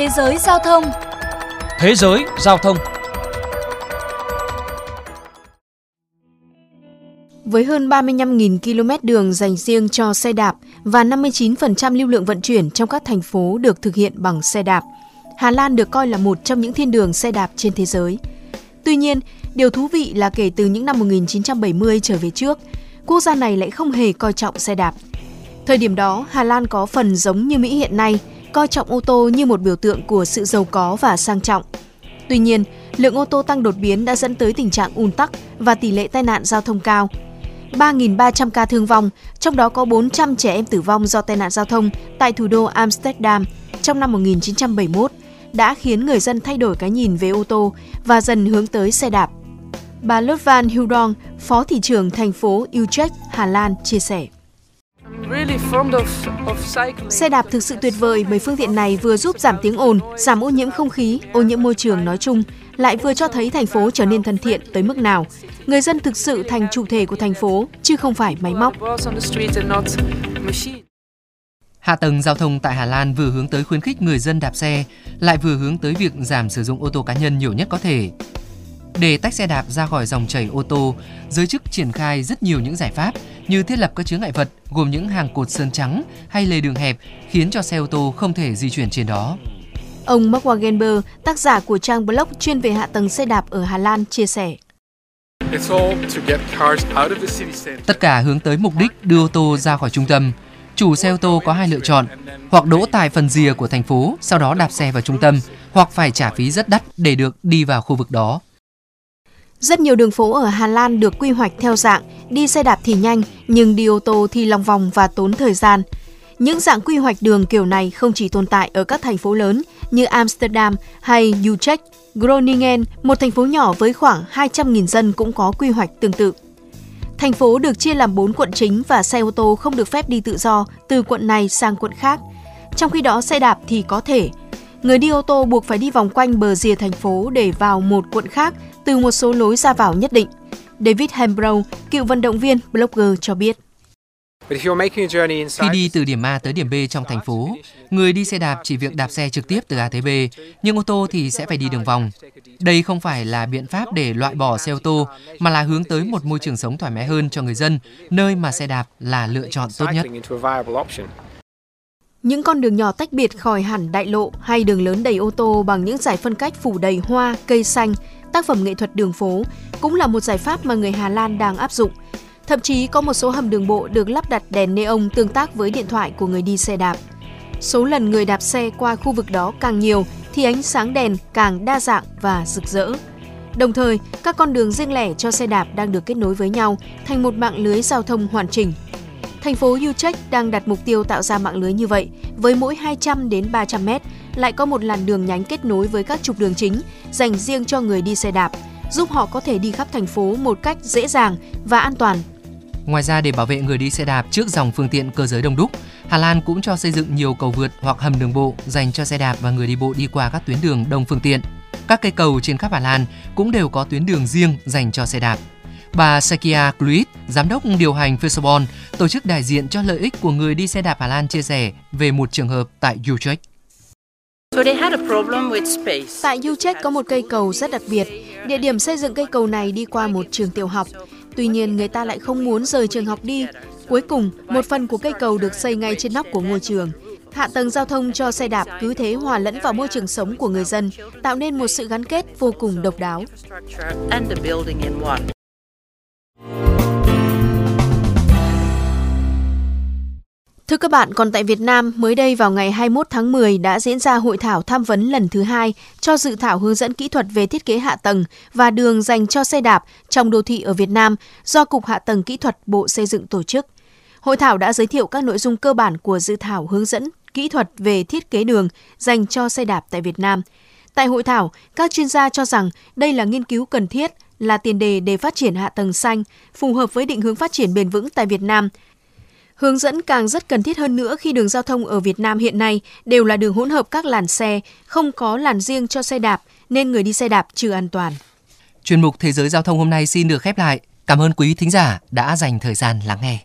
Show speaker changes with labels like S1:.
S1: Thế giới giao thông
S2: Thế giới giao thông
S3: Với hơn 35.000 km đường dành riêng cho xe đạp và 59% lưu lượng vận chuyển trong các thành phố được thực hiện bằng xe đạp, Hà Lan được coi là một trong những thiên đường xe đạp trên thế giới. Tuy nhiên, điều thú vị là kể từ những năm 1970 trở về trước, quốc gia này lại không hề coi trọng xe đạp. Thời điểm đó, Hà Lan có phần giống như Mỹ hiện nay, coi trọng ô tô như một biểu tượng của sự giàu có và sang trọng. Tuy nhiên, lượng ô tô tăng đột biến đã dẫn tới tình trạng ùn tắc và tỷ lệ tai nạn giao thông cao. 3.300 ca thương vong, trong đó có 400 trẻ em tử vong do tai nạn giao thông tại thủ đô Amsterdam trong năm 1971, đã khiến người dân thay đổi cái nhìn về ô tô và dần hướng tới xe đạp. Bà Lutvan Hildong, Phó thị trưởng thành phố Utrecht, Hà Lan, chia sẻ. Xe đạp thực sự tuyệt vời bởi phương tiện này vừa giúp giảm tiếng ồn, giảm ô nhiễm không khí, ô nhiễm môi trường nói chung, lại vừa cho thấy thành phố trở nên thân thiện tới mức nào. Người dân thực sự thành chủ thể của thành phố, chứ không phải máy móc.
S4: Hạ tầng giao thông tại Hà Lan vừa hướng tới khuyến khích người dân đạp xe, lại vừa hướng tới việc giảm sử dụng ô tô cá nhân nhiều nhất có thể. Để tách xe đạp ra khỏi dòng chảy ô tô, giới chức triển khai rất nhiều những giải pháp như thiết lập các chướng ngại vật gồm những hàng cột sơn trắng hay lề đường hẹp khiến cho xe ô tô không thể di chuyển trên đó.
S3: Ông Mark Wagenberg, tác giả của trang blog chuyên về hạ tầng xe đạp ở Hà Lan, chia sẻ.
S4: Tất cả hướng tới mục đích đưa ô tô ra khỏi trung tâm. Chủ xe ô tô có hai lựa chọn, hoặc đỗ tại phần rìa của thành phố, sau đó đạp xe vào trung tâm, hoặc phải trả phí rất đắt để được đi vào khu vực đó.
S3: Rất nhiều đường phố ở Hà Lan được quy hoạch theo dạng đi xe đạp thì nhanh, nhưng đi ô tô thì lòng vòng và tốn thời gian. Những dạng quy hoạch đường kiểu này không chỉ tồn tại ở các thành phố lớn như Amsterdam hay Utrecht, Groningen, một thành phố nhỏ với khoảng 200.000 dân cũng có quy hoạch tương tự. Thành phố được chia làm 4 quận chính và xe ô tô không được phép đi tự do từ quận này sang quận khác. Trong khi đó xe đạp thì có thể. Người đi ô tô buộc phải đi vòng quanh bờ rìa thành phố để vào một quận khác từ một số lối ra vào nhất định. David Hembrow, cựu vận động viên, blogger cho biết.
S4: Khi đi từ điểm A tới điểm B trong thành phố, người đi xe đạp chỉ việc đạp xe trực tiếp từ A tới B, nhưng ô tô thì sẽ phải đi đường vòng. Đây không phải là biện pháp để loại bỏ xe ô tô, mà là hướng tới một môi trường sống thoải mái hơn cho người dân, nơi mà xe đạp là lựa chọn tốt nhất.
S3: Những con đường nhỏ tách biệt khỏi hẳn đại lộ hay đường lớn đầy ô tô bằng những giải phân cách phủ đầy hoa, cây xanh, tác phẩm nghệ thuật đường phố cũng là một giải pháp mà người Hà Lan đang áp dụng. Thậm chí có một số hầm đường bộ được lắp đặt đèn neon tương tác với điện thoại của người đi xe đạp. Số lần người đạp xe qua khu vực đó càng nhiều thì ánh sáng đèn càng đa dạng và rực rỡ. Đồng thời, các con đường riêng lẻ cho xe đạp đang được kết nối với nhau thành một mạng lưới giao thông hoàn chỉnh. Thành phố Utrecht đang đặt mục tiêu tạo ra mạng lưới như vậy, với mỗi 200 đến 300 mét lại có một làn đường nhánh kết nối với các trục đường chính dành riêng cho người đi xe đạp, giúp họ có thể đi khắp thành phố một cách dễ dàng và an toàn.
S4: Ngoài ra để bảo vệ người đi xe đạp trước dòng phương tiện cơ giới đông đúc, Hà Lan cũng cho xây dựng nhiều cầu vượt hoặc hầm đường bộ dành cho xe đạp và người đi bộ đi qua các tuyến đường đông phương tiện. Các cây cầu trên khắp Hà Lan cũng đều có tuyến đường riêng dành cho xe đạp. Bà Sakia Kluit, giám đốc điều hành Fesabon, tổ chức đại diện cho lợi ích của người đi xe đạp Hà Lan chia sẻ về một trường hợp tại Utrecht.
S3: Tại Utrecht có một cây cầu rất đặc biệt. Địa điểm xây dựng cây cầu này đi qua một trường tiểu học. Tuy nhiên, người ta lại không muốn rời trường học đi. Cuối cùng, một phần của cây cầu được xây ngay trên nóc của ngôi trường. Hạ tầng giao thông cho xe đạp cứ thế hòa lẫn vào môi trường sống của người dân, tạo nên một sự gắn kết vô cùng độc đáo. Các bạn, còn tại Việt Nam, mới đây vào ngày 21 tháng 10 đã diễn ra hội thảo tham vấn lần thứ hai cho dự thảo hướng dẫn kỹ thuật về thiết kế hạ tầng và đường dành cho xe đạp trong đô thị ở Việt Nam do Cục Hạ tầng Kỹ thuật Bộ Xây dựng tổ chức. Hội thảo đã giới thiệu các nội dung cơ bản của dự thảo hướng dẫn kỹ thuật về thiết kế đường dành cho xe đạp tại Việt Nam. Tại hội thảo, các chuyên gia cho rằng đây là nghiên cứu cần thiết, là tiền đề để phát triển hạ tầng xanh, phù hợp với định hướng phát triển bền vững tại Việt Nam – Hướng dẫn càng rất cần thiết hơn nữa khi đường giao thông ở Việt Nam hiện nay đều là đường hỗn hợp các làn xe, không có làn riêng cho xe đạp nên người đi xe đạp chưa an toàn.
S4: Chuyên mục Thế giới giao thông hôm nay xin được khép lại. Cảm ơn quý thính giả đã dành thời gian lắng nghe.